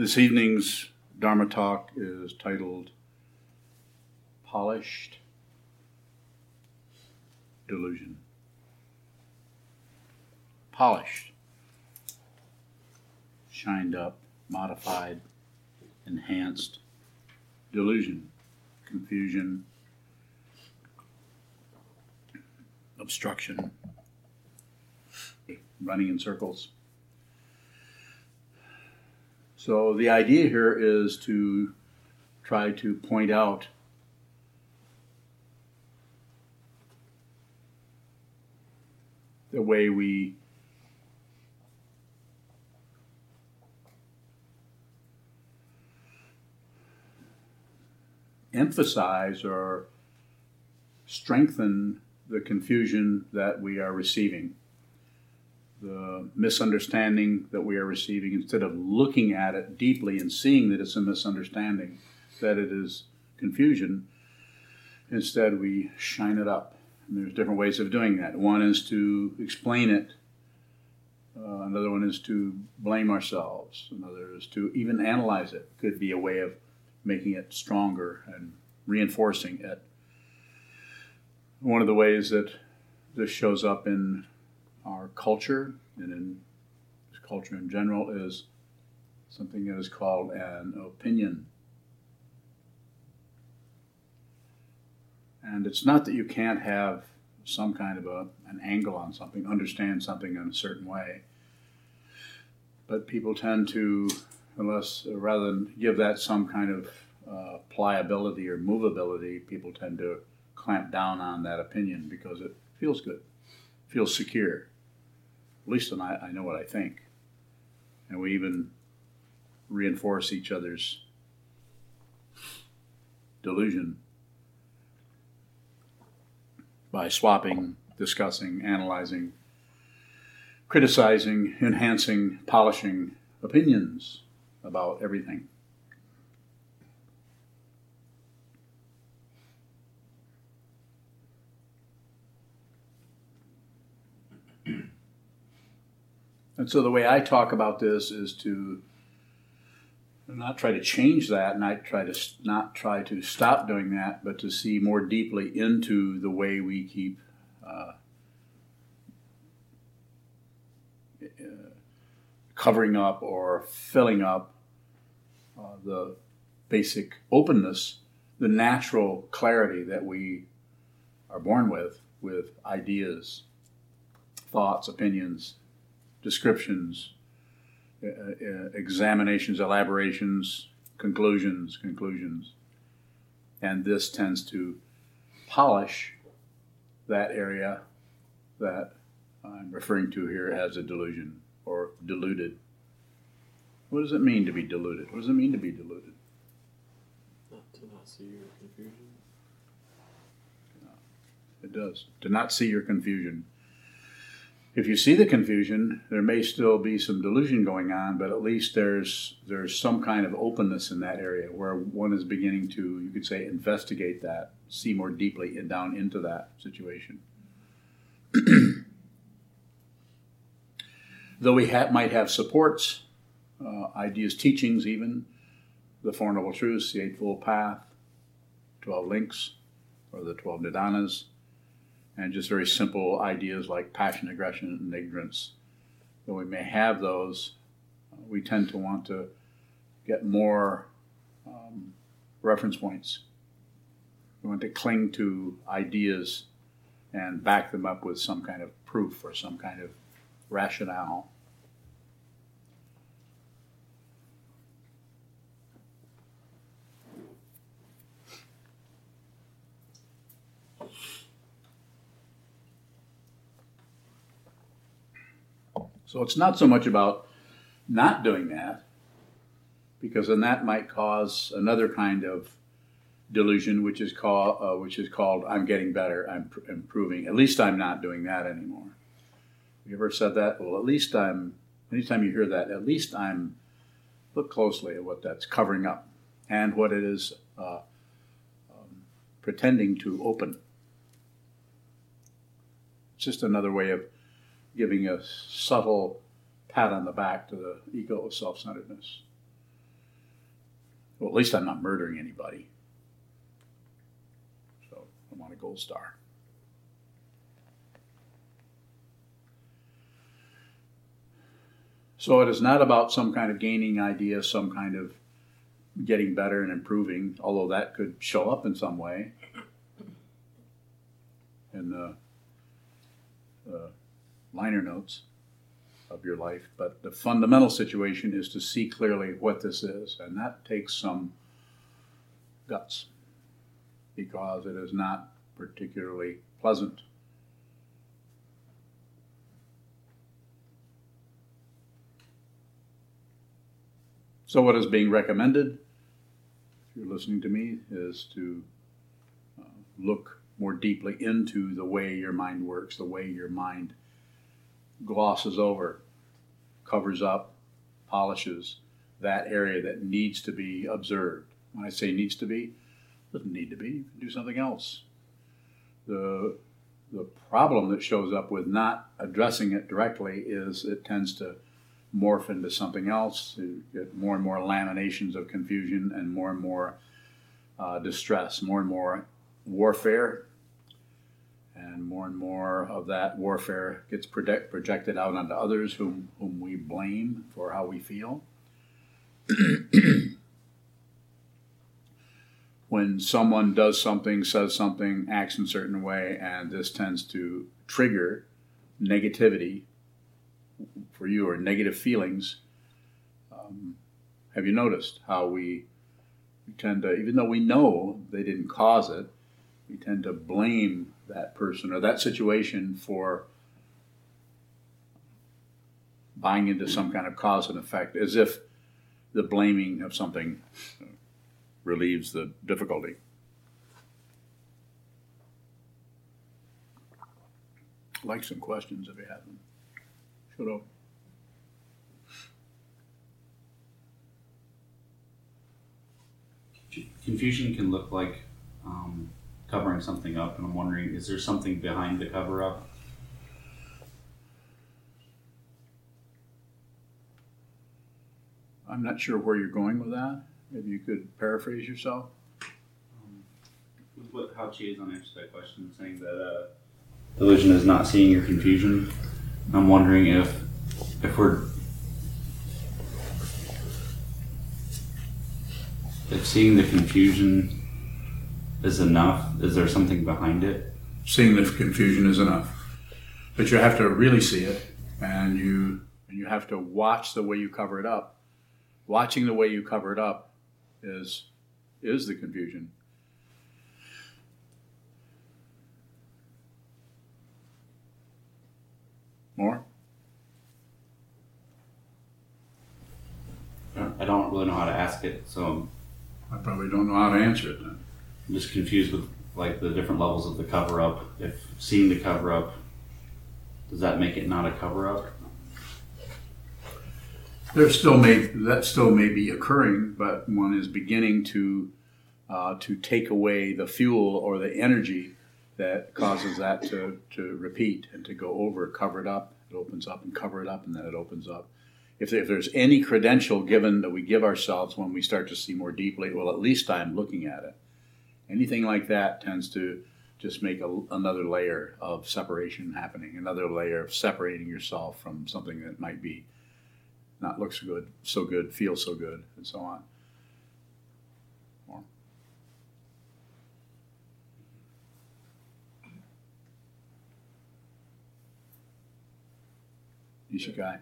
This evening's Dharma talk is titled Polished Delusion. Polished, shined up, modified, enhanced, delusion, confusion, obstruction, running in circles. So the idea here is to try to point out the way we emphasize or strengthen the confusion that we are receiving the misunderstanding that we are receiving, instead of looking at it deeply and seeing that it's a misunderstanding, that it is confusion, instead we shine it up. And there's different ways of doing that. One is to explain it. Uh, another one is to blame ourselves. Another is to even analyze it. Could be a way of making it stronger and reinforcing it. One of the ways that this shows up in our culture and in culture in general is something that is called an opinion. And it's not that you can't have some kind of a, an angle on something, understand something in a certain way. But people tend to, unless rather than give that some kind of uh, pliability or movability, people tend to clamp down on that opinion because it feels good, feels secure. At least I, I know what I think. And we even reinforce each other's delusion by swapping, discussing, analyzing, criticizing, enhancing, polishing opinions about everything. And so the way I talk about this is to not try to change that, and I try to not try to stop doing that, but to see more deeply into the way we keep uh, covering up or filling up uh, the basic openness, the natural clarity that we are born with, with ideas, thoughts, opinions, descriptions, uh, uh, examinations, elaborations, conclusions, conclusions. And this tends to polish that area that I'm referring to here as a delusion or deluded. What does it mean to be deluded? What does it mean to be deluded? Not to not see your confusion. It does. To not see your confusion if you see the confusion, there may still be some delusion going on, but at least there's there's some kind of openness in that area where one is beginning to, you could say, investigate that, see more deeply and down into that situation. Though we ha- might have supports, uh, ideas, teachings, even the Four Noble Truths, the Eightfold Path, Twelve Links, or the Twelve Nidanas and just very simple ideas like passion, aggression, and ignorance. Though we may have those, we tend to want to get more um, reference points. We want to cling to ideas and back them up with some kind of proof or some kind of rationale. So it's not so much about not doing that, because then that might cause another kind of delusion, which is called uh, which is called I'm getting better, I'm pr- improving. At least I'm not doing that anymore. You ever said that? Well, at least I'm. Anytime you hear that, at least I'm. Look closely at what that's covering up, and what it is uh, um, pretending to open. It's just another way of giving a subtle pat on the back to the ego of self centeredness. Well, at least I'm not murdering anybody. So I want a gold star. So it is not about some kind of gaining idea, some kind of getting better and improving, although that could show up in some way in the uh, liner notes of your life. But the fundamental situation is to see clearly what this is, and that takes some guts because it is not particularly pleasant. So, what is being recommended, if you're listening to me, is to uh, look more deeply into the way your mind works, the way your mind glosses over, covers up, polishes that area that needs to be observed. When I say needs to be, doesn't need to be. Do something else. The the problem that shows up with not addressing it directly is it tends to morph into something else. You get more and more laminations of confusion and more and more uh, distress, more and more warfare, and more and more of that warfare gets project, projected out onto others whom, whom we blame for how we feel. when someone does something, says something, acts in a certain way, and this tends to trigger negativity for you or negative feelings, um, have you noticed how we, we tend to, even though we know they didn't cause it, we tend to blame that person or that situation for buying into some kind of cause and effect as if the blaming of something relieves the difficulty. Like some questions if you have them. Shut up. Confusion can look like um, covering something up, and I'm wondering, is there something behind the cover up? I'm not sure where you're going with that. Maybe you could paraphrase yourself. Um, with what how Chiazon answered that question, saying that uh, delusion is not seeing your confusion. I'm wondering if if we're if seeing the confusion is enough? Is there something behind it? Seeing the confusion is enough, but you have to really see it, and you and you have to watch the way you cover it up. Watching the way you cover it up is is the confusion. More? I don't really know how to ask it, so I probably don't know how to answer it then. I'm just confused with like the different levels of the cover up. If seeing the cover up, does that make it not a cover up? There still may that still may be occurring, but one is beginning to uh, to take away the fuel or the energy that causes that to, to repeat and to go over, cover it up. It opens up and cover it up, and then it opens up. If, if there's any credential given that we give ourselves when we start to see more deeply, well, at least I'm looking at it. Anything like that tends to just make a, another layer of separation happening, another layer of separating yourself from something that might be not look so good, so good, feel so good, and so on. Ishikai.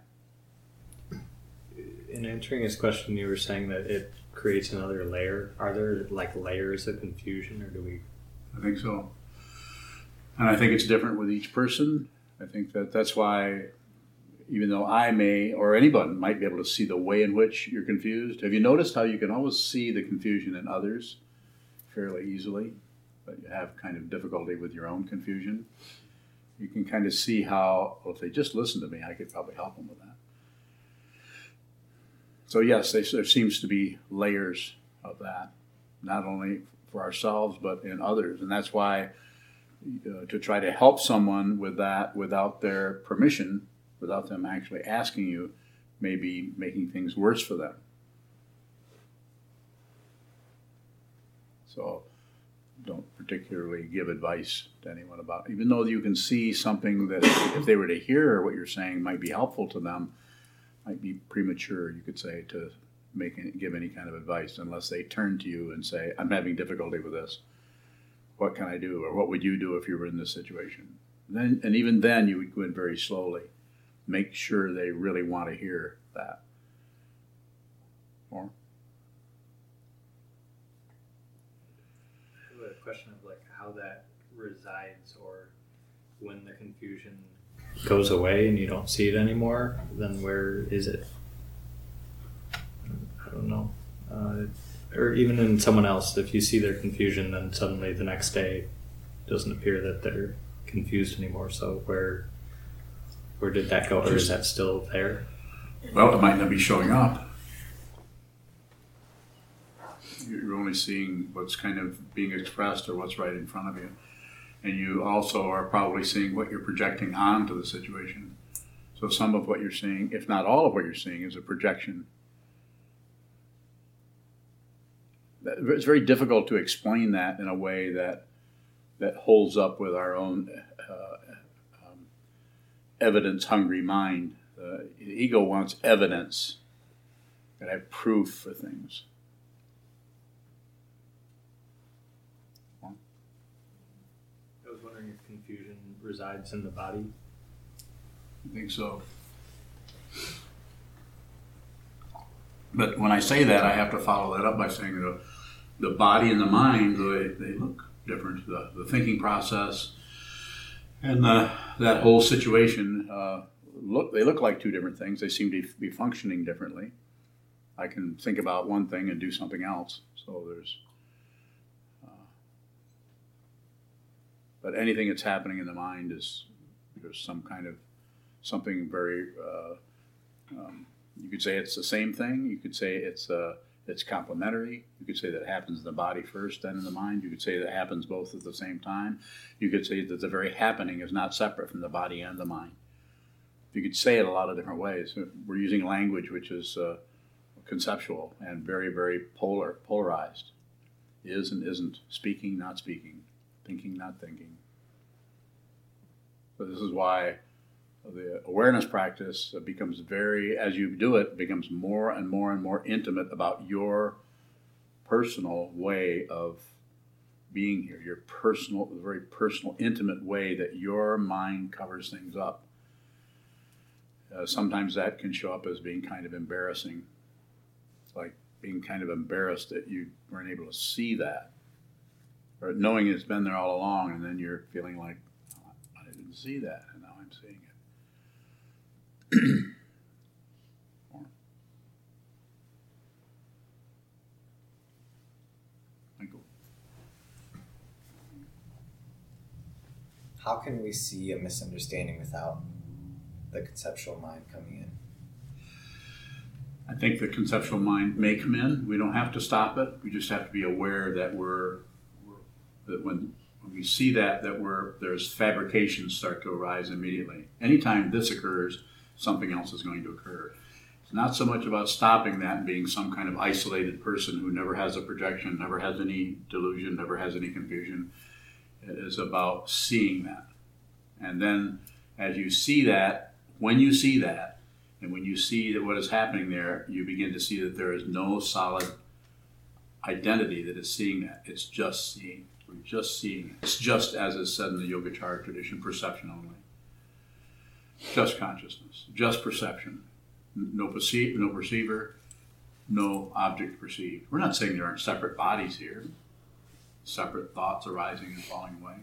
In answering his question, you were saying that it creates another layer. Are there like layers of confusion, or do we? I think so. And I think it's different with each person. I think that that's why, even though I may or anyone might be able to see the way in which you're confused, have you noticed how you can always see the confusion in others fairly easily, but you have kind of difficulty with your own confusion? You can kind of see how, well, if they just listen to me, I could probably help them with that. So, yes, they, there seems to be layers of that, not only for ourselves, but in others. And that's why uh, to try to help someone with that without their permission, without them actually asking you, may be making things worse for them. So don't particularly give advice to anyone about, even though you can see something that if they were to hear what you're saying might be helpful to them, might be premature, you could say, to make any, give any kind of advice unless they turn to you and say, "I'm having difficulty with this. What can I do?" Or "What would you do if you were in this situation?" Then, and even then, you would go in very slowly. Make sure they really want to hear that. More. I have a question of like how that resides or when the confusion goes away and you don't see it anymore, then where is it? I don't know. Uh, or even in someone else, if you see their confusion, then suddenly the next day it doesn't appear that they're confused anymore. So where where did that go, or is that still there? Well, it might not be showing up. You're only seeing what's kind of being expressed or what's right in front of you. And you also are probably seeing what you're projecting onto the situation. So some of what you're seeing, if not all of what you're seeing, is a projection. It's very difficult to explain that in a way that that holds up with our own uh, um, evidence-hungry mind. Uh, the ego wants evidence, and have proof for things. I was wondering if confusion resides in the body. I think so. But when I say that, I have to follow that up by saying the, the body and the mind, they, they look different. The, the thinking process and the, that whole situation uh, look they look like two different things. They seem to be functioning differently. I can think about one thing and do something else. So there's but anything that's happening in the mind is there's some kind of something very uh, um, you could say it's the same thing. You could say it's uh, it's complementary. You could say that it happens in the body first then in the mind. You could say that happens both at the same time. You could say that the very happening is not separate from the body and the mind. You could say it a lot of different ways. We're using language which is uh, conceptual and very very polar polarized. Is and isn't speaking not speaking thinking not thinking so this is why the awareness practice becomes very, as you do it, becomes more and more and more intimate about your personal way of being here, your personal, very personal, intimate way that your mind covers things up. Uh, sometimes that can show up as being kind of embarrassing. Like being kind of embarrassed that you weren't able to see that, or knowing it's been there all along, and then you're feeling like, oh, I didn't see that. And now I'm seeing it. Michael. How can we see a misunderstanding without the conceptual mind coming in? I think the conceptual mind may come in. We don't have to stop it. We just have to be aware that we're, that when when we see that that we're there's fabrications start to arise immediately. Anytime this occurs, something else is going to occur. It's not so much about stopping that and being some kind of isolated person who never has a projection, never has any delusion, never has any confusion. It is about seeing that. And then as you see that, when you see that, and when you see that what is happening there, you begin to see that there is no solid identity that is seeing that. It's just seeing. We're just seeing it. It's just as is said in the Yogacara tradition, perception only just consciousness, just perception. No, perceive, no perceiver, no object perceived. We're not saying there aren't separate bodies here, separate thoughts arising and falling away.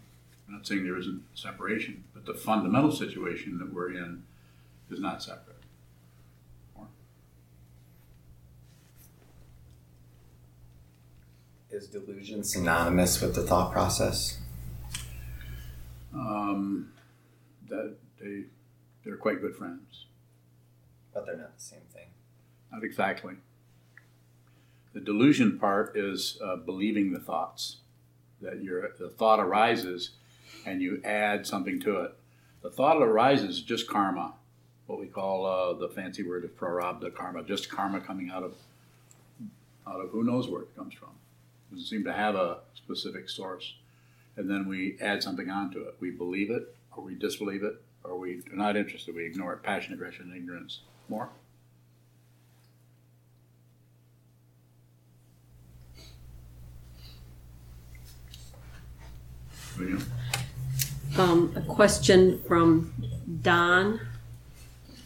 We're not saying there isn't separation, but the fundamental situation that we're in is not separate. Is delusion synonymous with the thought process? Um, that they they're quite good friends. But they're not the same thing. Not exactly. The delusion part is uh, believing the thoughts. That your the thought arises, and you add something to it. The thought arises just karma, what we call uh, the fancy word of prarabdha karma, just karma coming out of out of who knows where it comes from. Doesn't seem to have a specific source. And then we add something onto it. We believe it, or we disbelieve it, or we are not interested. We ignore it. Passion, aggression, and ignorance. More? Um, a question from Don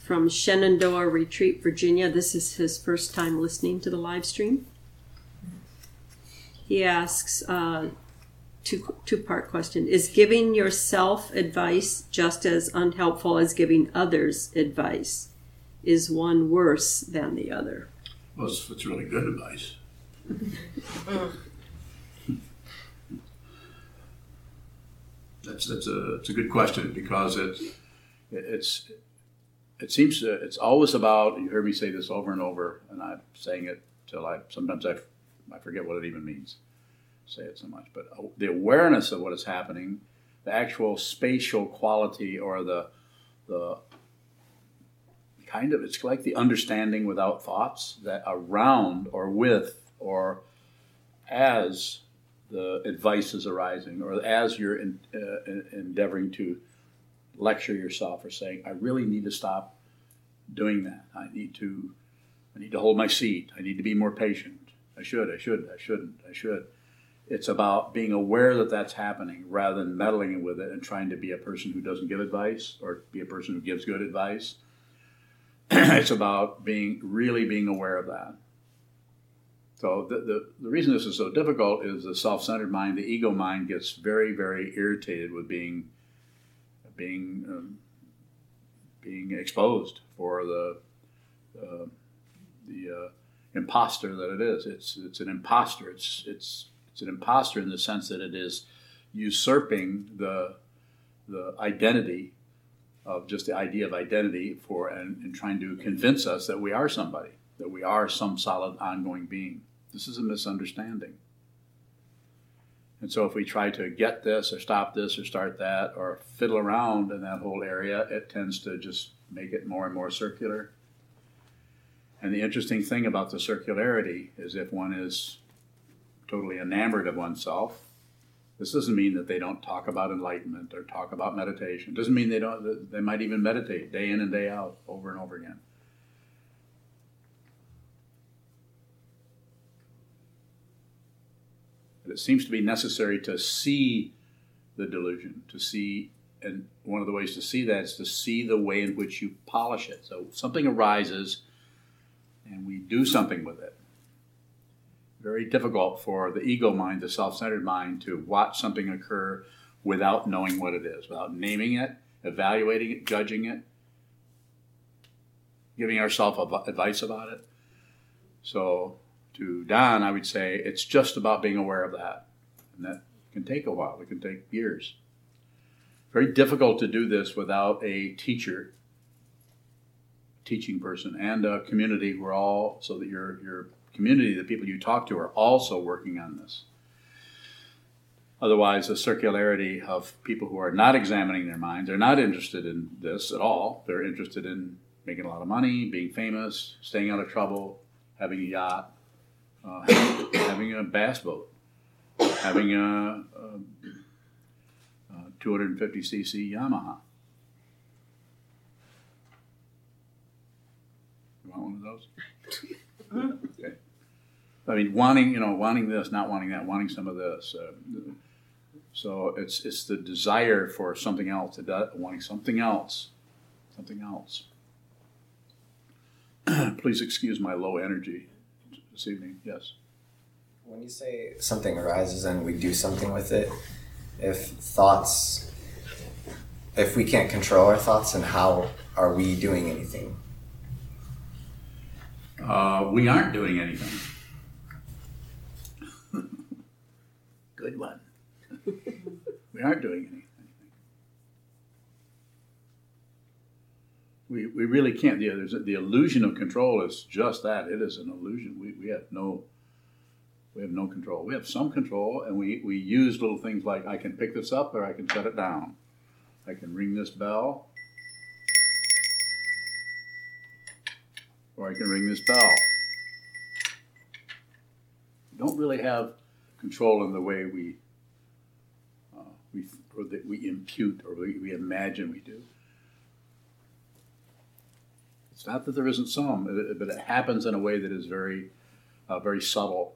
from Shenandoah Retreat, Virginia. This is his first time listening to the live stream. He asks uh, two two part question: Is giving yourself advice just as unhelpful as giving others advice? Is one worse than the other? Well, it's, it's really good advice. that's that's a it's a good question because it's it's it seems to, it's always about you heard me say this over and over and I'm saying it till I sometimes I, I forget what it even means say it so much but the awareness of what is happening the actual spatial quality or the the kind of it's like the understanding without thoughts that around or with or as the advice is arising or as you're in, uh, endeavoring to lecture yourself or saying i really need to stop doing that. I need to i need to hold my seat. I need to be more patient i should i should i shouldn't i should it's about being aware that that's happening rather than meddling with it and trying to be a person who doesn't give advice or be a person who gives good advice it's about being really being aware of that. So the, the, the reason this is so difficult is the self-centered mind, the ego mind, gets very, very irritated with being being um, being exposed for the uh, the uh, imposter that it is. It's it's an imposter. It's it's it's an imposter in the sense that it is usurping the the identity of just the idea of identity for and, and trying to convince us that we are somebody, that we are some solid ongoing being. This is a misunderstanding. And so if we try to get this or stop this or start that or fiddle around in that whole area, it tends to just make it more and more circular. And the interesting thing about the circularity is if one is totally enamored of oneself, this doesn't mean that they don't talk about enlightenment or talk about meditation. It doesn't mean they don't. They might even meditate day in and day out, over and over again. But it seems to be necessary to see the delusion, to see, and one of the ways to see that is to see the way in which you polish it. So something arises, and we do something with it very difficult for the ego mind, the self centered mind, to watch something occur without knowing what it is, without naming it, evaluating it, judging it, giving ourselves advice about it. So, to Don, I would say it's just about being aware of that. And that can take a while, it can take years. Very difficult to do this without a teacher, teaching person, and a community who are all so that you're, you're community, the people you talk to, are also working on this. Otherwise, the circularity of people who are not examining their minds, they're not interested in this at all. They're interested in making a lot of money, being famous, staying out of trouble, having a yacht, uh, having a bass boat, having a, a, a 250cc Yamaha. You want one of those? okay. I mean, wanting you know, wanting this, not wanting that, wanting some of this. Uh, so it's it's the desire for something else, wanting something else, something else. Please excuse my low energy this evening. Yes. When you say something arises and we do something with it, if thoughts, if we can't control our thoughts, and how are we doing anything? Uh, we aren't doing anything. Good one. we aren't doing anything. We, we really can't. The, there's the illusion of control is just that. It is an illusion. We, we have no we have no control. We have some control, and we, we use little things like I can pick this up or I can shut it down. I can ring this bell, or I can ring this bell. don't really have control in the way we uh, we or that we impute or we, we imagine we do. It's not that there isn't some, but it happens in a way that is very, uh, very subtle.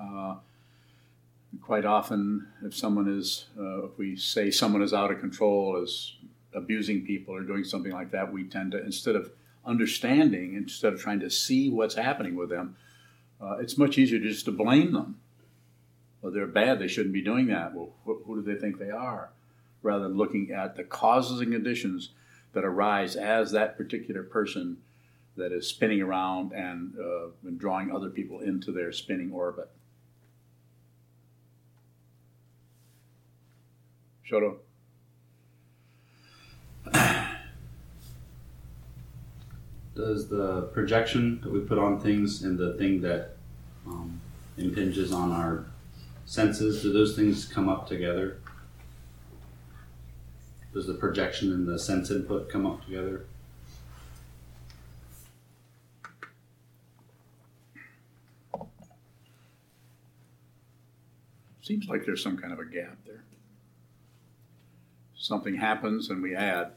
Uh, quite often, if someone is, uh, if we say someone is out of control, is abusing people or doing something like that, we tend to, instead of understanding, instead of trying to see what's happening with them, uh, it's much easier just to blame them. Well, they're bad, they shouldn't be doing that. Well, wh- who do they think they are? Rather than looking at the causes and conditions that arise as that particular person that is spinning around and, uh, and drawing other people into their spinning orbit. Shoto. Does the projection that we put on things and the thing that um, impinges on our senses, do those things come up together? Does the projection and the sense input come up together? Seems like there's some kind of a gap there. Something happens and we add.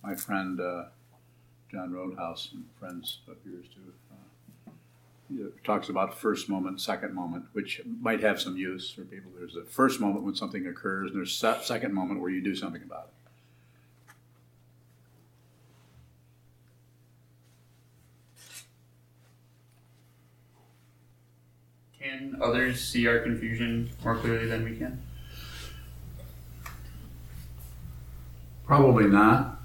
My friend uh, John Roadhouse and friends of yours too uh, talks about first moment, second moment, which might have some use for people. There's a first moment when something occurs, and there's a second moment where you do something about it. Others see our confusion more clearly than we can? Probably not.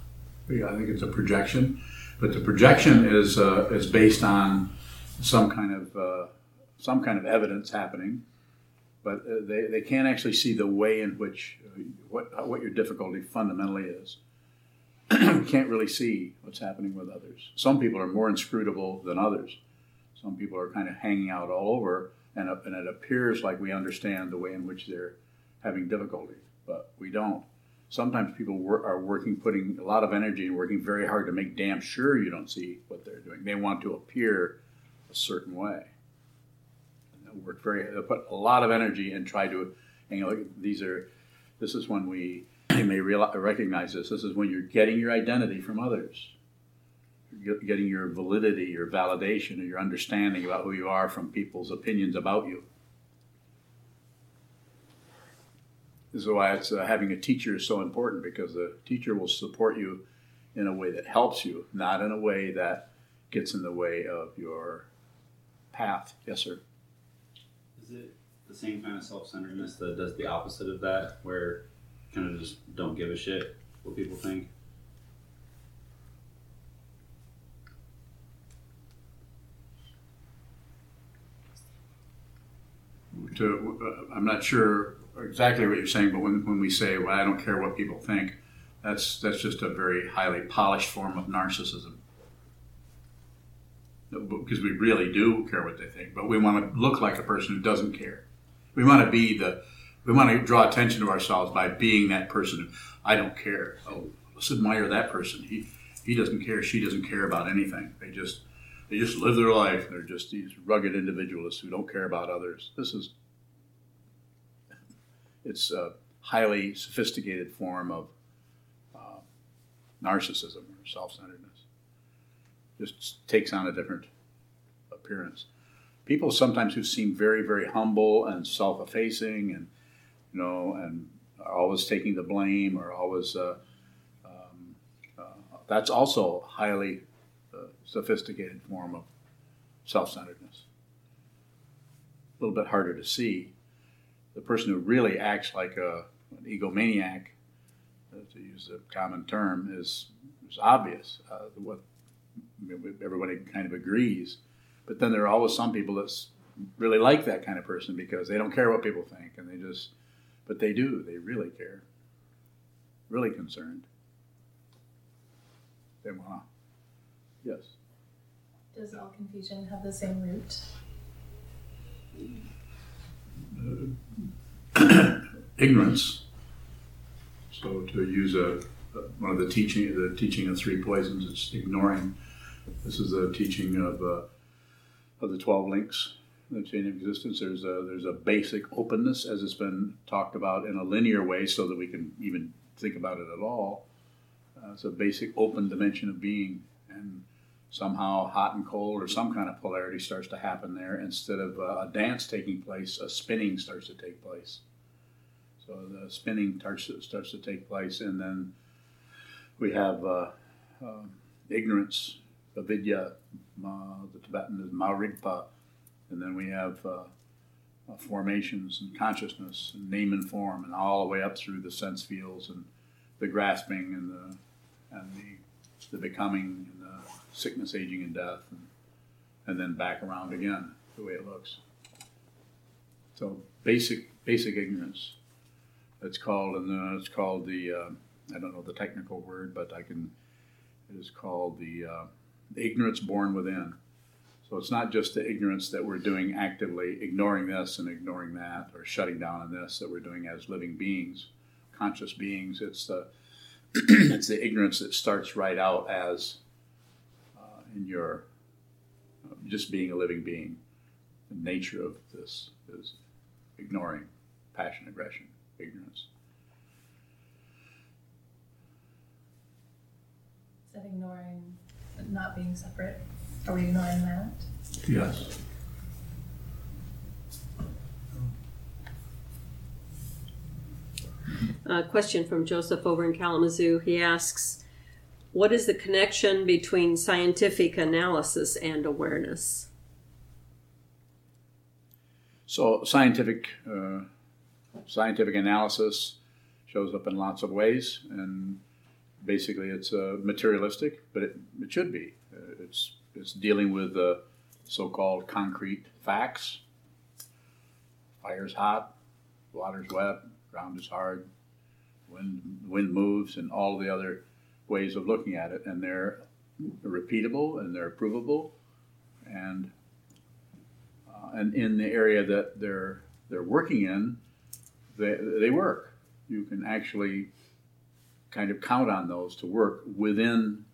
I think it's a projection, but the projection is uh, is based on some kind of uh, some kind of evidence happening, but uh, they, they can't actually see the way in which uh, what what your difficulty fundamentally is. can't really see what's happening with others. Some people are more inscrutable than others. Some people are kind of hanging out all over, and, and it appears like we understand the way in which they're having difficulty, but we don't sometimes people are working, putting a lot of energy and working very hard to make damn sure you don't see what they're doing. They want to appear a certain way. And work very, they'll put a lot of energy and try to, and you know, these are, this is when we you may realize, recognize this. This is when you're getting your identity from others. Getting your validity, your validation, or your understanding about who you are from people's opinions about you. This is why it's uh, having a teacher is so important because the teacher will support you in a way that helps you, not in a way that gets in the way of your path. Yes, sir. Is it the same kind of self-centeredness that does the opposite of that, where kind of just don't give a shit what people think? To, uh, I'm not sure exactly what you're saying, but when, when we say, well, I don't care what people think, that's, that's just a very highly polished form of narcissism. Because we really do care what they think, but we want to look like a person who doesn't care. We want to be the, we want to draw attention to ourselves by being that person I don't care. Oh, let's admire that person. He, he doesn't care. She doesn't care about anything. They just, they just live their life. They're just these rugged individualists who don't care about others. This is it's a highly sophisticated form of uh, narcissism or self-centeredness. Just takes on a different appearance. People sometimes who seem very, very humble and self-effacing, and you know, and are always taking the blame or always uh, um, uh, that's also highly sophisticated form of self-centeredness. A little bit harder to see, the person who really acts like a, an egomaniac, to use a common term, is, is obvious. Uh, what everybody kind of agrees. But then there are always some people that really like that kind of person because they don't care what people think, and they just, but they do. They really care. Really concerned. They want to. Yes. Does all confusion have the same root? ignorance. So to use a, one of the teaching the teaching of three poisons, it's ignoring. This is a teaching of uh, of the 12 links, the chain of existence. There's a, there's a basic openness, as it's been talked about in a linear way, so that we can even think about it at all. Uh, it's a basic open dimension of being. And somehow hot and cold or some kind of polarity starts to happen there. Instead of uh, a dance taking place, a spinning starts to take place. So the spinning starts to, starts to take place, and then we have uh, uh, ignorance, avidya, uh, the Tibetan is Marigpa, and then we have uh, uh, formations and consciousness and name and form, and all the way up through the sense fields and the grasping and the and the, the becoming sickness, aging, and death, and, and then back around again the way it looks. So basic basic ignorance. It's called, and then it's called the uh, I don't know the technical word, but I can. It is called the uh, ignorance born within. So it's not just the ignorance that we're doing actively, ignoring this and ignoring that, or shutting down on this that we're doing as living beings, conscious beings. It's the it's the ignorance that starts right out as in your uh, just being a living being. The nature of this is ignoring passion, aggression, ignorance. Is that ignoring not being separate? Are we ignoring that? Yes. A question from Joseph over in Kalamazoo. He asks, "What is the connection between scientific analysis and awareness?" So scientific uh, scientific analysis shows up in lots of ways, and basically it's uh, materialistic, but it, it should be. Uh, it's it's dealing with uh, so-called concrete facts. Fire's hot, water's wet, ground is hard, wind wind moves, and all the other ways of looking at it, and they're repeatable and they're provable, and uh, and in the area that they're they're working in, they they work. You can actually kind of count on those to work within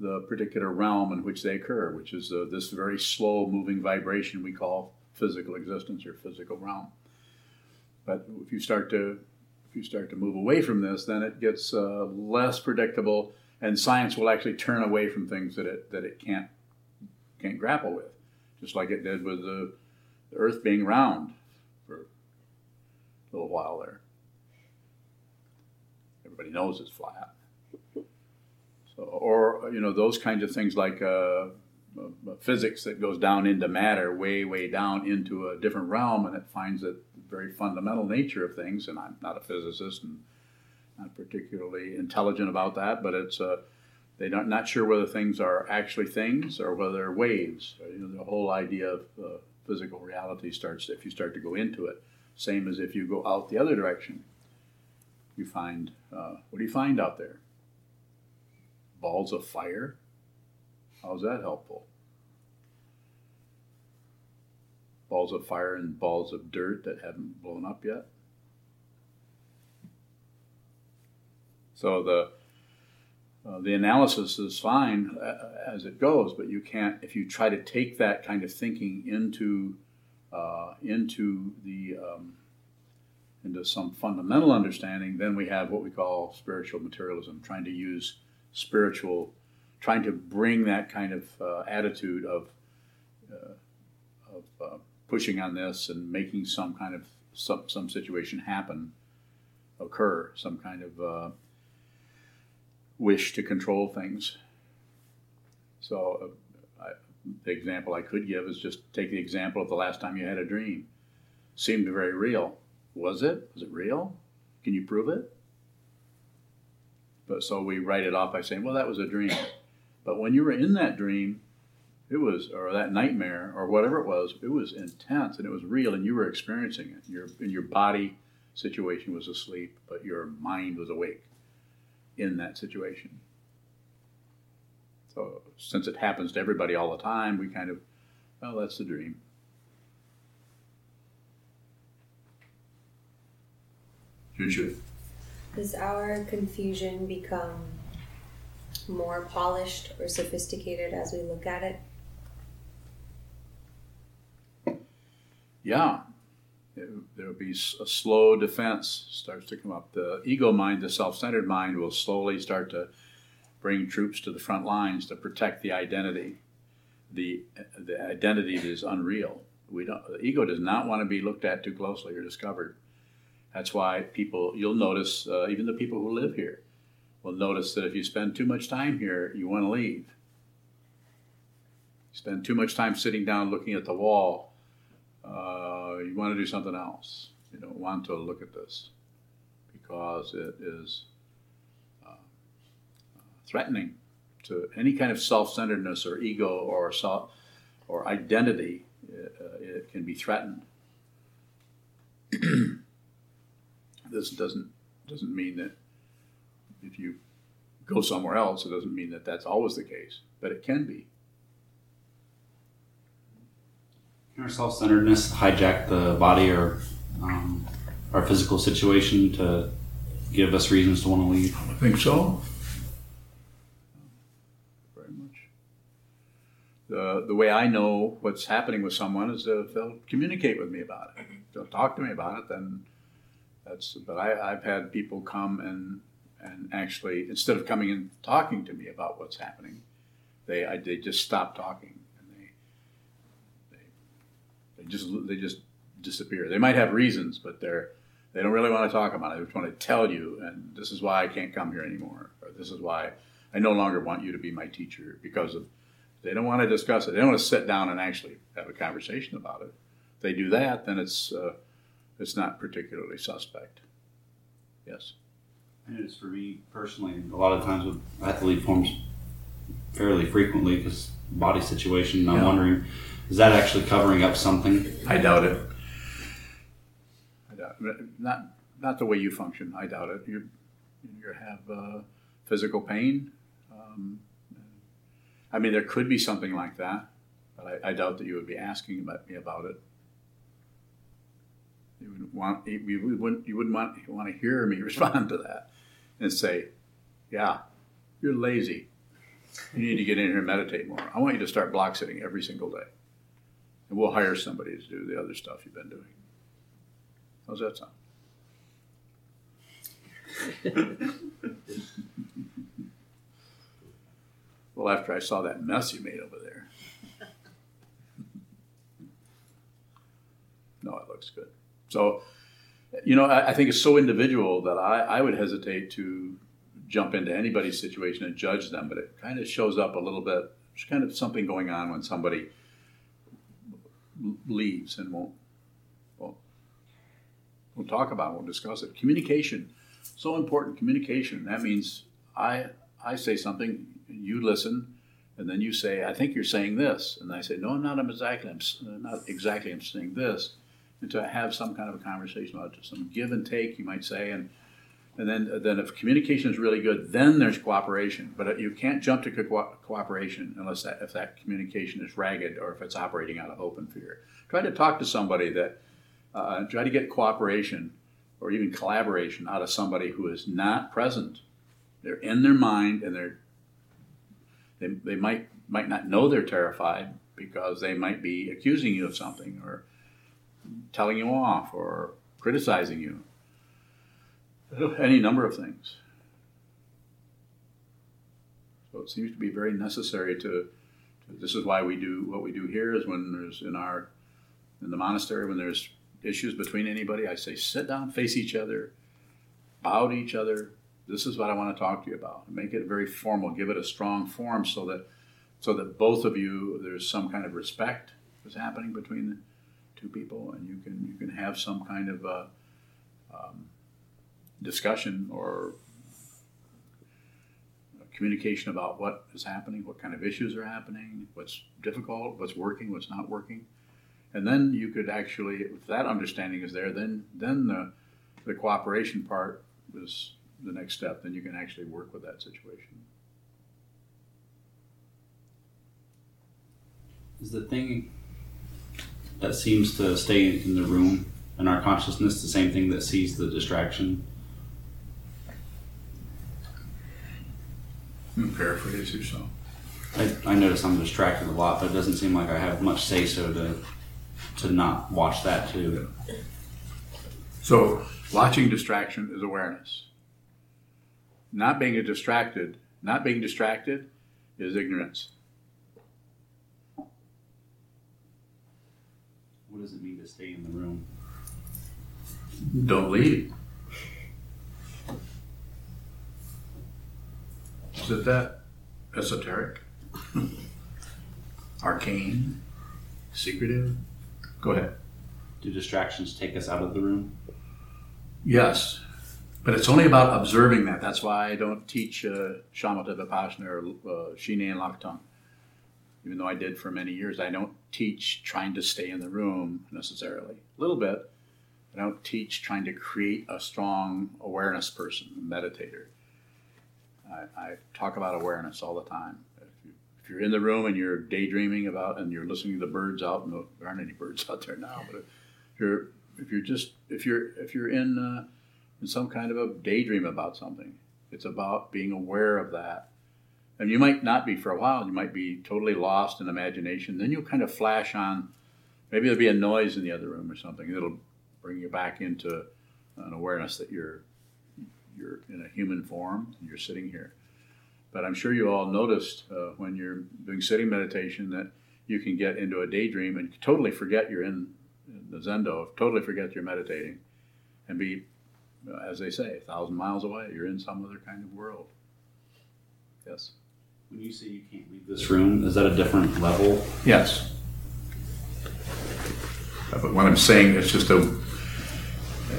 the particular realm in which they occur, which is uh, this very slow moving vibration we call physical existence or physical realm. But if you start to you start to move away from this, then it gets uh, less predictable, and science will actually turn away from things that it that it can't can't grapple with, just like it did with the, the Earth being round for a little while there. Everybody knows it's flat. So, or you know those kinds of things like uh, uh, physics that goes down into matter, way way down into a different realm, and it finds that very fundamental nature of things. And I'm not a physicist and not particularly intelligent about that, but it's uh, they're not, not sure whether things are actually things or whether they're waves. You know, the whole idea of uh, physical reality starts if you start to go into it. Same as if you go out the other direction. You find uh, what do you find out there? Balls of fire. How's that helpful? Balls of fire and balls of dirt that haven't blown up yet. So the uh, the analysis is fine uh, as it goes, but you can't if you try to take that kind of thinking into uh, into the um, into some fundamental understanding. Then we have what we call spiritual materialism, trying to use spiritual, trying to bring that kind of uh, attitude of uh, pushing on this and making some kind of some, some situation happen, occur, some kind of wish to control things. So, uh, I, the example I could give is just take the example of the last time you had a dream. Seemed very real. Was it? Was it real? Can you prove it? But so we write it off by saying, well, that was a dream. But when you were in that dream, it was, or that nightmare, or whatever it was, it was intense and it was real, and you were experiencing it. Your, and your body situation was asleep, but your mind was awake in that situation. So since it happens to everybody all the time, we kind of, well, that's the dream. Does our confusion become more polished or sophisticated as we look at it? Yeah, there will be a slow defense starts to come up. The ego mind, the self-centered mind, will slowly start to bring troops to the front lines to protect the identity, the the identity that is unreal. We don't. The ego does not want to be looked at too closely or discovered. That's why people. You'll notice uh, even the people who live here will notice that if you spend too much time here, you want to leave. Spend too much time sitting down looking at the wall. Uh, you want to do something else. You don't want to look at this because it is uh, threatening to any kind of self-centeredness or ego or self or identity. It, uh, it can be threatened. this doesn't doesn't mean that if you go somewhere else, it doesn't mean that that's always the case, but it can be. Our self-centeredness hijack the body or um, our physical situation to give us reasons to want to leave? I think so. Very much. The, the way I know what's happening with someone is if they'll communicate with me about it. If they'll talk to me about it, then that's. But I, I've had people come and and actually instead of coming and talking to me about what's happening, they I, they just stop talking and they they they just they just disappear. They might have reasons, but they're they don't really want to talk about it. They just want to tell you, and this is why I can't come here anymore, or this is why I no longer want you to be my teacher because of. They don't want to discuss it. They don't want to sit down and actually have a conversation about it. If they do that, then it's uh, it's not particularly suspect. Yes. And it's for me personally. A lot of times, with, I have to leave homes fairly frequently because body situation. I'm Yeah. wondering, is that actually covering up something? I doubt it. I doubt not not the way you function. I doubt it. You you have uh, physical pain. Um, I mean, there could be something like that, but I, I doubt that you would be asking about me about it. You wouldn't want you wouldn't you wouldn't want want to hear me respond to that and say, "Yeah, you're lazy. You need to get in here and meditate more. I want you to start block sitting every single day." And we'll hire somebody to do the other stuff you've been doing. How's that sound? well, after I saw that mess you made over there. no, it looks good. So, you know, I, I think it's so individual that I, I would hesitate to jump into anybody's situation and judge them, but it kind of shows up a little bit. There's kind of something going on when somebody leaves and won't won't, won't talk about it, won't discuss it. Communication, so important. Communication. That means I I say something, you listen, and then you say, I think you're saying this, and I say, No, I'm not. I'm exactly. I'm not exactly. I'm saying this, and to have some kind of a conversation about some give and take, you might say, and and then, then if communication is really good, then there's cooperation. But you can't jump to co- cooperation unless that, if that communication is ragged or if it's operating out of hope and fear. Try to talk to somebody that, uh, try to get cooperation or even collaboration out of somebody who is not present. They're in their mind and they're, they, they might, might not know they're terrified because they might be accusing you of something or telling you off or criticizing you any number of things. So it seems to be very necessary to, to. This is why we do what we do here. Is when there's in our in the monastery when there's issues between anybody, I say sit down, face each other, bow to each other. This is what I want to talk to you about. Make it very formal. Give it a strong form so that so that both of you there's some kind of respect that's happening between the two people, and you can you can have some kind of uh, um, discussion or communication about what is happening, what kind of issues are happening, what's difficult, what's working, what's not working, and then you could actually, if that understanding is there, then then the the cooperation part is the next step. Then you can actually work with that situation. Is the thing that seems to stay in the room in our consciousness the same thing that sees the distraction? Paraphrase yourself. I, I notice I'm distracted a lot, but it doesn't seem like I have much say so to to not watch that too. So, watching distraction is awareness. Not being distracted, not being distracted is ignorance. What does it mean to stay in the room? Don't leave. Is it that esoteric? Arcane? Secretive? Go ahead. Do distractions take us out of the room? Yes, but it's only about observing that. That's why I don't teach uh, Shamatha Vipassana or uh, Shine and Lhaktong. Even though I did for many years, I don't teach trying to stay in the room necessarily. A little bit. I don't teach trying to create a strong awareness person, a meditator. I, I talk about awareness all the time. If, you, if you're in the room and you're daydreaming about and you're listening to the birds out, no, there aren't any birds out there now, but if you're if you're just if you're if you're in uh, in some kind of a daydream about something, it's about being aware of that. And you might not be for a while. You might be totally lost in imagination. Then you'll kind of flash on. Maybe there'll be a noise in the other room or something. It'll bring you back into an awareness that you're you're in a human form. And you're sitting here. But I'm sure you all noticed uh, when you're doing sitting meditation that you can get into a daydream and totally forget you're in the zendo, totally forget you're meditating, and be, as they say, a thousand miles away. You're in some other kind of world. Yes. When you say you can't leave this room, is that a different level? Yes. But what I'm saying is just a.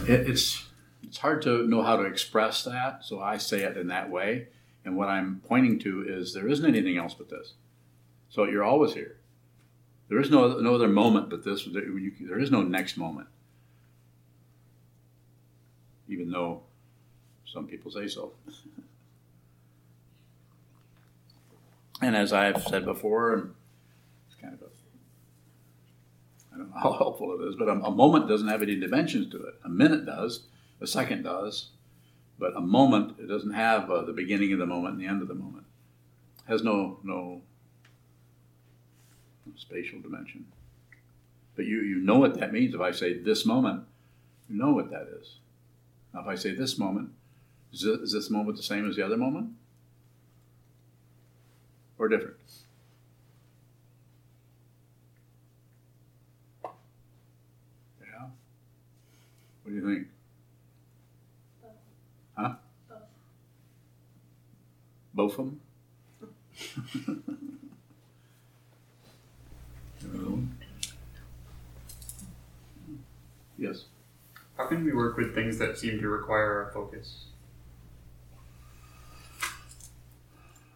It, it's it's hard to know how to express that, so I say it in that way. And what I'm pointing to is there isn't anything else but this. So you're always here. There is no no other moment but this. There is no next moment, even though some people say so. and as I've said before, and it's kind of a I don't know how helpful it is, but a, a moment doesn't have any dimensions to it. A minute does, a second does, but a moment it doesn't have uh, the beginning of the moment and the end of the moment. It has no no spatial dimension. But you, you know what that means. If I say this moment, you know what that is. Now, if I say this moment, is this, is this moment the same as the other moment? Or different? Yeah? What do you think? Huh? Both Both of them? Yes. How can we work with things that seem to require our focus?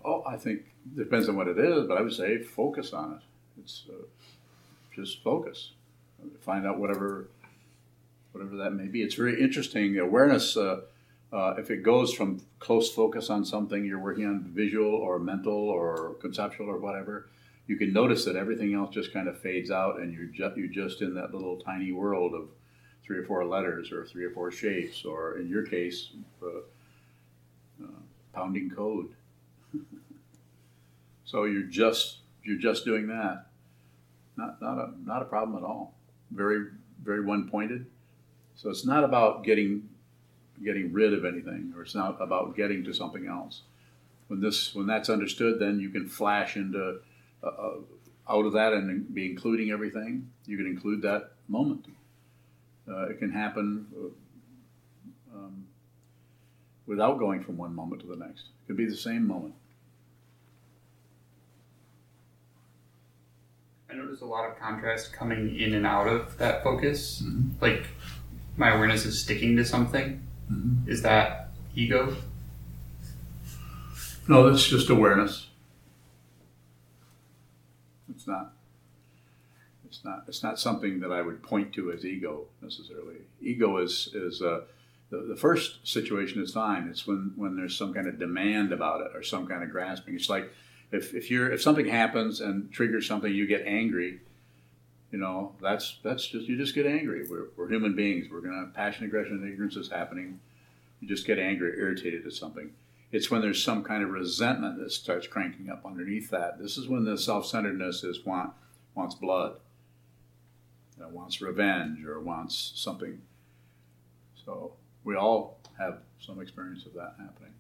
Oh, I think it depends on what it is, but I would say focus on it. It's uh, just focus. Find out whatever, whatever that may be. It's very interesting. Awareness. Uh, uh, if it goes from close focus on something you're working on, visual or mental or conceptual or whatever, you can notice that everything else just kind of fades out, and you're just you're just in that little tiny world of three or four letters or three or four shapes, or in your case, uh, uh, pounding code. so you're just you're just doing that. Not not a not a problem at all. Very very one pointed. So it's not about getting getting rid of anything, or it's not about getting to something else. When this when that's understood, then you can flash into uh, uh, out of that and be including everything. You can include that moment. Uh, it can happen uh, um, without going from one moment to the next. It could be the same moment. I notice a lot of contrast coming in and out of that focus. Mhm. Like my awareness is sticking to something. Mhm. Is that ego? No, that's just awareness. It's not. It's not. It's not something that I would point to as ego necessarily. Ego is is uh, the, the first situation is fine. It's when when there's some kind of demand about it or some kind of grasping. It's like if if you're if something happens and triggers something, you get angry. You know, that's that's just you just get angry. We're, we're human beings. We're gonna passion, aggression, and ignorance is happening. You just get angry, irritated at something. It's when there's some kind of resentment that starts cranking up underneath that. This is when the self-centeredness is want wants blood. that wants revenge or wants something. So we all have some experience of that happening.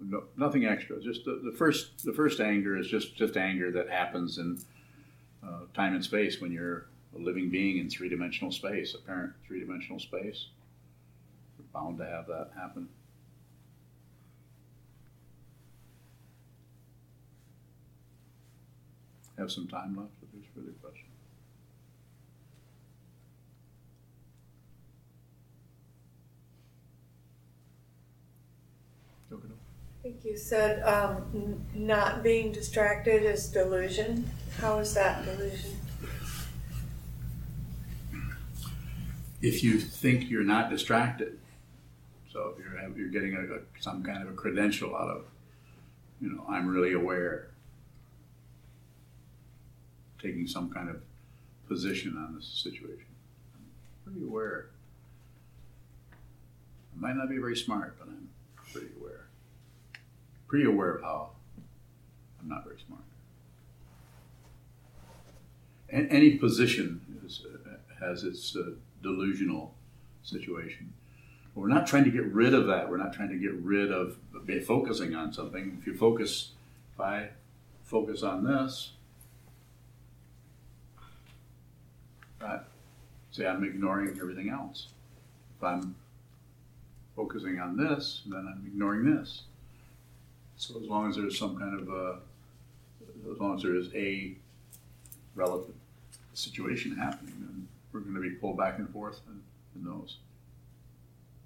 No, nothing extra. Just the, the first the first anger is just just anger that happens in uh, time and space when you're a living being in three dimensional space, apparent three dimensional space. You're bound to have that happen. Have some time left if there's further questions. I think you said um, n- not being distracted is delusion. How is that delusion? if you think you're not distracted. So if you're you're getting a, a, some kind of a credential out of, you know, I'm really aware. Taking some kind of position on this situation. I'm pretty aware. I might not be very smart, but I'm. Pretty aware of how I'm not very smart. And any position is, has its uh, delusional situation. But we're not trying to get rid of that. We're not trying to get rid of focusing on something. If you focus, if I focus on this, right? Say I'm ignoring everything else. If I'm focusing on this, then I'm ignoring this. So as long as there's some kind of a, as long as there is a relative situation happening, then we're going to be pulled back and forth in, in those.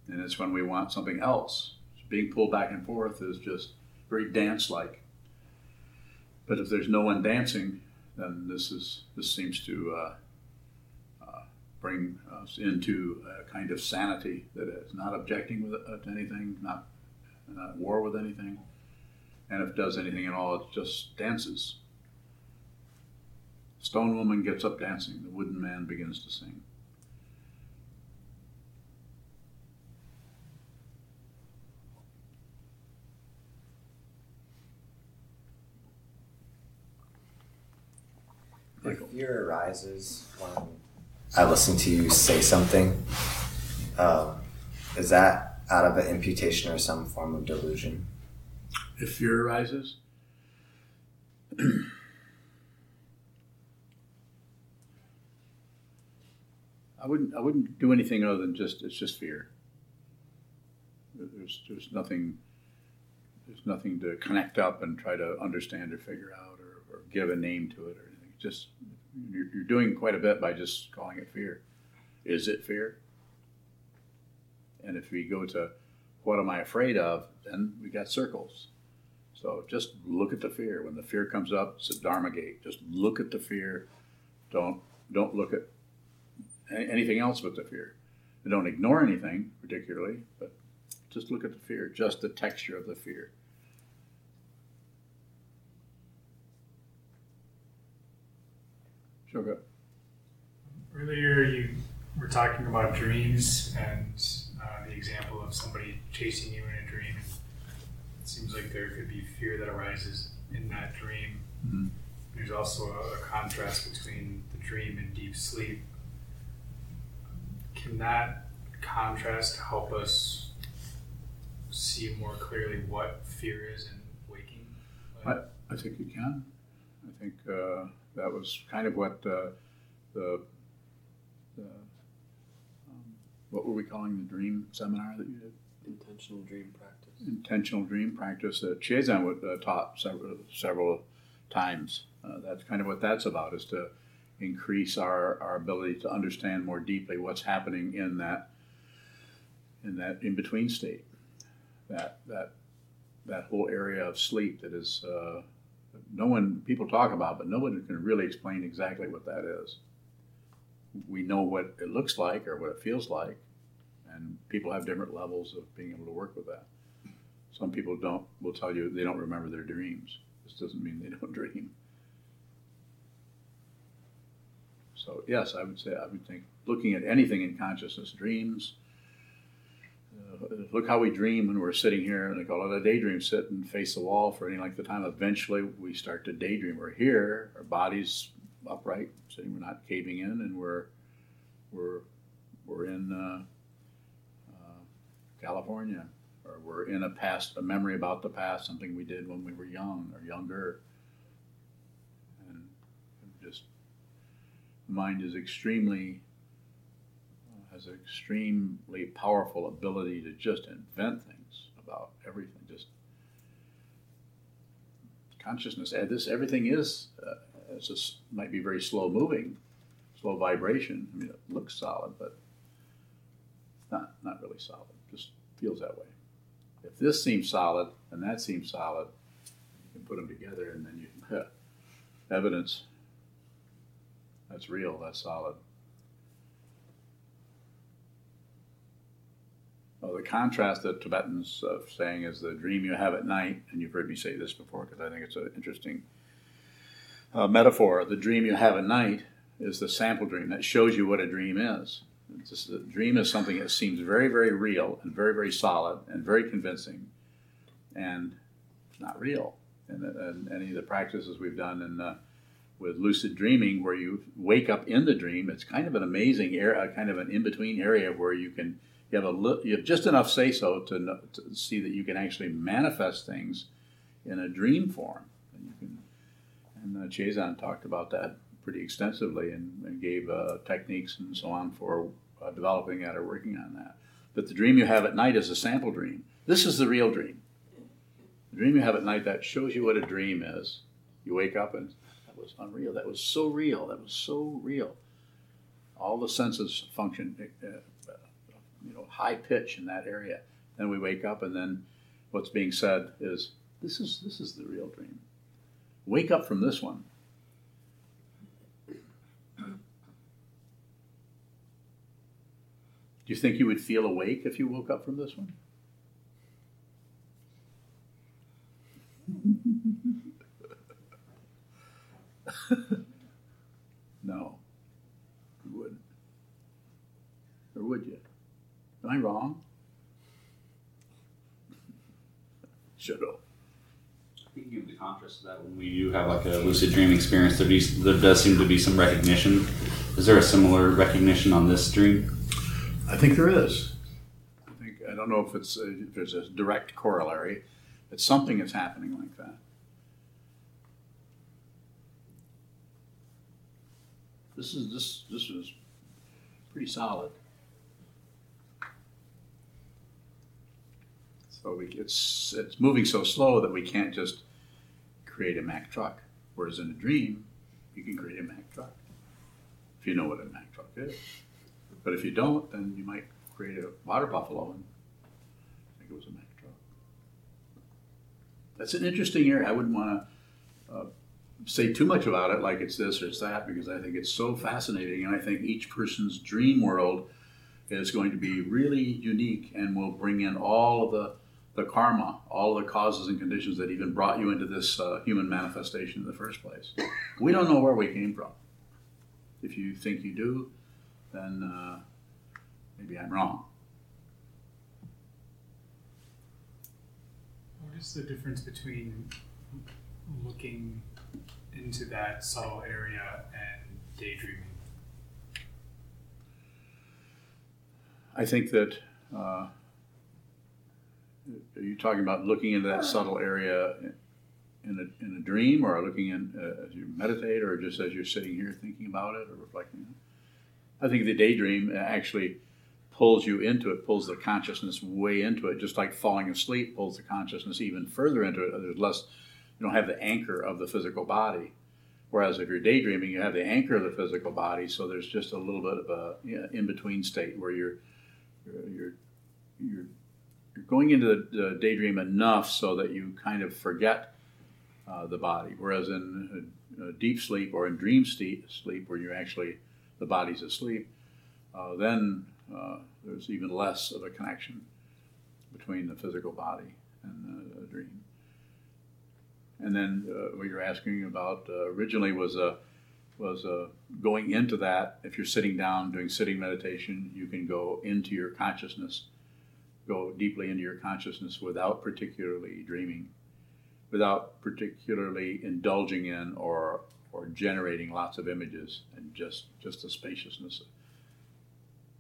And it's when we want something else. Being pulled back and forth is just very dance-like. But if there's no one dancing, then this is this seems to uh, uh, bring us into a kind of sanity that is not objecting with, uh, to anything, not, not at war with anything, and if it does anything at all, it just dances. Stone woman gets up dancing. The wooden man begins to sing. If fear arises when I listen to you say something, um, is that out of an imputation or some form of delusion? If fear arises, I wouldn't. I wouldn't do anything other than just. It's just fear. There's. There's nothing. There's nothing to connect up and try to understand or figure out or, or give a name to it or anything. Just you're, you're doing quite a bit by just calling it fear. Is it fear? And if we go to what am I afraid of, then we got circles. So just look at the fear. When the fear comes up, it's a dharma gate. Just look at the fear. Don't don't look at anything else but the fear. And don't ignore anything particularly, but just look at the fear, just the texture of the fear. Sure. Earlier, you were talking about dreams and uh, the example of somebody chasing you in a dream. It seems like there could be fear that arises in that dream. Mhm. There's also a, a contrast between the dream and deep sleep. Can that contrast help us see more clearly what fear is in waking? Like, I think you can. I think uh, that was kind of what uh, the, the um, what were we calling the dream seminar that you did? Intentional dream practice. Intentional dream practice that Chazan would, uh, taught several several times. Uh, that's kind of what that's about is to increase our, our ability to understand more deeply what's happening in that in that in between state. That that that whole area of sleep that is uh, no one people talk about, but no one can really explain exactly what that is. We know what it looks like or what it feels like, and people have different levels of being able to work with that. Some people don't will tell you they don't remember their dreams. This doesn't mean they don't dream. So yes, I would say I would think looking at anything in consciousness, dreams, uh, look how we dream when we're sitting here, and they call it a daydream. Sit and face the wall for any length of time. Eventually, we start to daydream. We're here, our body's upright, sitting. We're not caving in, and we're we're we're in uh, uh, California, or we're in a past, a memory about the past, something we did when we were young or younger, and just the mind is extremely has an extremely powerful ability to just invent things about everything. Just consciousness. This everything is. Uh, it's just might be very slow moving, slow vibration. I mean, it looks solid, but not not really solid. Just feels that way. If this seems solid and that seems solid, you can put them together, and then you can evidence. That's real. That's solid. Well, the contrast that Tibetans are saying is the dream you have at night, and you've heard me say this before because I think it's an interesting uh, metaphor. The dream you have at night is the sample dream that shows you what a dream is. Just, a dream is something that seems very, very real and very, very solid and very convincing, and it's not real. And, and any of the practices we've done in uh, with lucid dreaming, where you wake up in the dream, it's kind of an amazing area, kind of an in between area where you can you have a you have just enough say so to, to see that you can actually manifest things in a dream form. And you can, and uh, Chazan talked about that pretty extensively and, and gave uh, techniques and so on for uh, developing that or working on that. But the dream you have at night is a sample dream. This is the real dream. The dream you have at night that shows you what a dream is. You wake up and that was unreal. That was so real. That was so real. All the senses function uh, you know high pitch in that area. Then we wake up, and then what's being said is, "This is this is the real dream. Wake up from this one." Do you think you would feel awake if you woke up from this one? no, you wouldn't. Or would you? Am I wrong? Should have. Thinking of the contrast to that, when we do have like a lucid dream experience, there, be, there does seem to be some recognition. Is there a similar recognition on this dream? I think there is. I think I don't know if it's a, if there's a direct corollary, but something is happening like that. This is this this is pretty solid. So we, it's it's moving so slow that we can't just create a Mack truck. Whereas in a dream, you can create a Mack truck if you know what a Mack truck is. But if you don't, then you might create a water buffalo and I think it was a Mack. That's an interesting area. I wouldn't want to uh, say too much about it, like it's this or it's that, because I think it's so fascinating, and I think each person's dream world is going to be really unique and will bring in all of the the karma, all the causes and conditions that even brought you into this uh, human manifestation in the first place. We don't know where we came from. If you think you do, then uh, maybe I'm wrong. What is the difference between looking into that subtle area and daydreaming? I think that. Uh, are you talking about looking into that subtle area in a, in a dream or looking in uh, as you meditate or just as you're sitting here thinking about it or reflecting? I think the daydream actually pulls you into it, pulls the consciousness way into it, just like falling asleep pulls the consciousness even further into it. There's less, you don't have the anchor of the physical body. Whereas if you're daydreaming, you have the anchor of the physical body, so there's just a little bit of a you know, in between state where you're, you're, you're, you're going into the, the daydream enough so that you kind of forget uh, the body. Whereas in uh, deep sleep or in dream sleep, where you actually the body's asleep, uh, then uh, there's even less of a connection between the physical body and the dream. And then uh, what you're asking about uh, originally was a was going into that. If you're sitting down doing sitting meditation, you can go into your consciousness go deeply into your consciousness without particularly dreaming, without particularly indulging in or or generating lots of images and just just the spaciousness,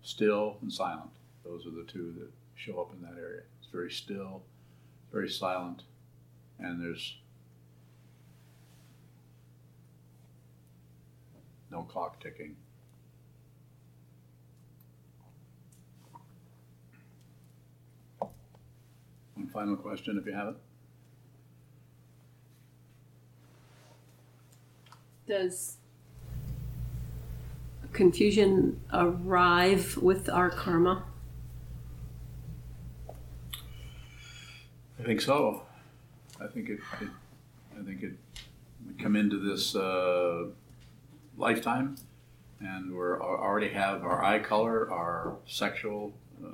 still and silent. Those are the two that show up in that area. It's very still, very silent, and there's no clock ticking. One final question, if you have it. Does confusion arrive with our karma? I think so. I think it. it I think it. We come into this uh, lifetime, and we're already have our eye color, our sexual uh,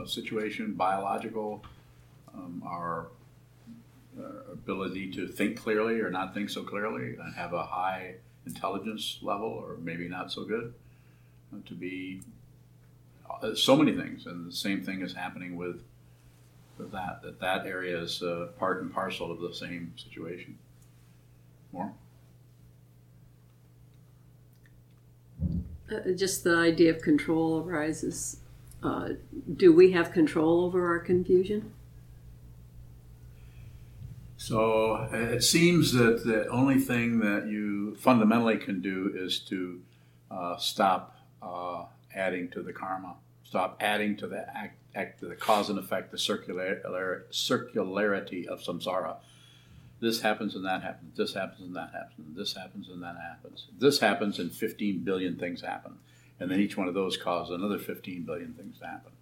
uh, situation, biological, um, our ability to think clearly or not think so clearly, and have a high intelligence level, or maybe not so good, uh, to be uh, so many things, and the same thing is happening with with that. That that area is uh, part and parcel of the same situation. More. Uh, just the idea of control arises. Uh, do we have control over our confusion? So uh, it seems that the only thing that you fundamentally can do is to uh, stop uh, adding to the karma, stop adding to the act, act, the cause and effect, the circular, circularity of samsara. This happens and that happens. This happens and that happens. This happens and that happens. This happens and 15 billion things happen, and then each one of those causes another 15 billion things to happen.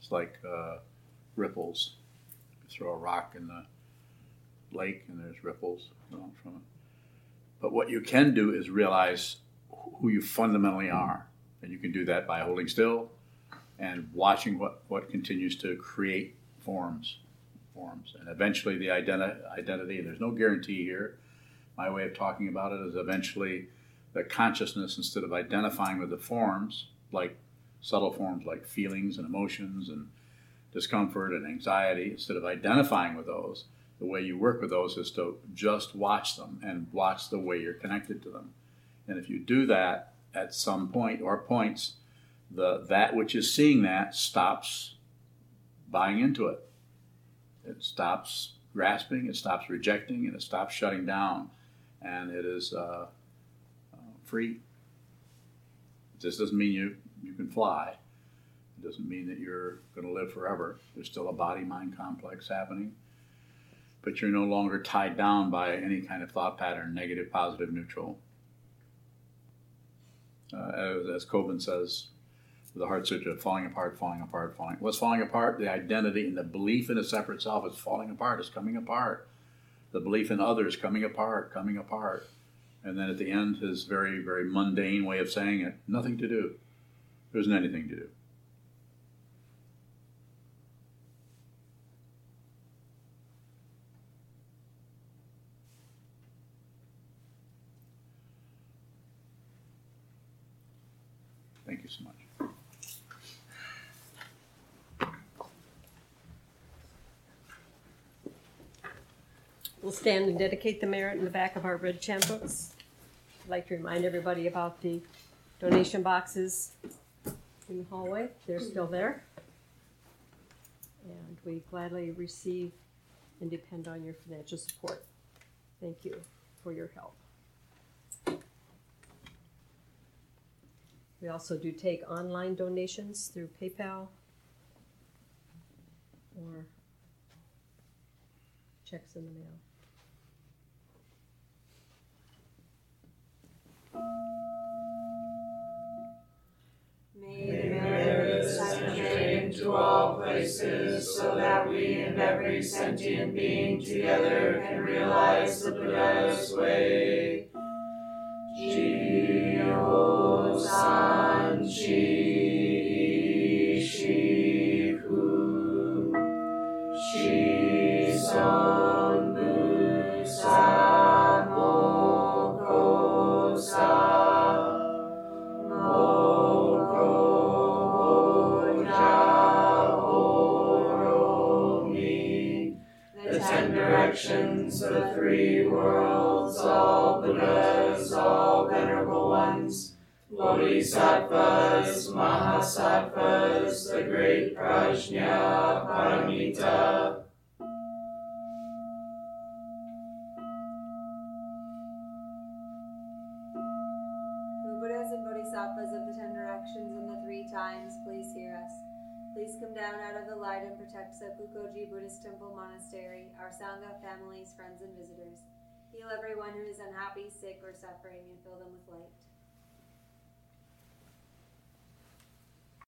It's like uh, ripples. You throw a rock in the lake and there's ripples going from it. But what you can do is realize who you fundamentally are. And you can do that by holding still and watching what, what continues to create forms. Forms. And eventually the identi- identity, there's no guarantee here. My way of talking about it is eventually the consciousness, instead of identifying with the forms, like subtle forms like feelings and emotions and discomfort and anxiety, instead of identifying with those, the way you work with those is to just watch them and watch the way you're connected to them. And if you do that at some point or points, the that which is seeing that stops buying into it. It stops grasping, it stops rejecting, and it stops shutting down, and it is uh, free. This doesn't mean you you can fly. It doesn't mean that you're going to live forever. There's still a body mind complex happening but you're no longer tied down by any kind of thought pattern, negative, positive, neutral. Uh, as, Kobun says, the Heart Sutra, falling apart, falling apart, falling. What's falling apart? The identity and the belief in a separate self is falling apart. It's coming apart. The belief in others coming apart, coming apart. And then at the end, his very, very mundane way of saying it: nothing to do. There isn't anything to do. Thank you so much. We'll stand and dedicate the merit in the back of our red chant books. I'd like to remind everybody about the donation boxes in the hallway. They're still there. And we gladly receive and depend on your financial support. Thank you for your help. We also do take online donations through PayPal or checks in the mail. May the merits penetrate to all places, so that we and every sentient being together can realize the Buddha's way. Jio San Bodhisattvas, Mahasattvas, the great Prajna Paramita. Buddhas and Bodhisattvas of the ten directions and the three times, please hear us. Please come down out of the light and protect Seppukoji Buddhist Temple Monastery, our Sangha, families, friends, and visitors. Heal everyone who is unhappy, sick, or suffering, and fill them with light.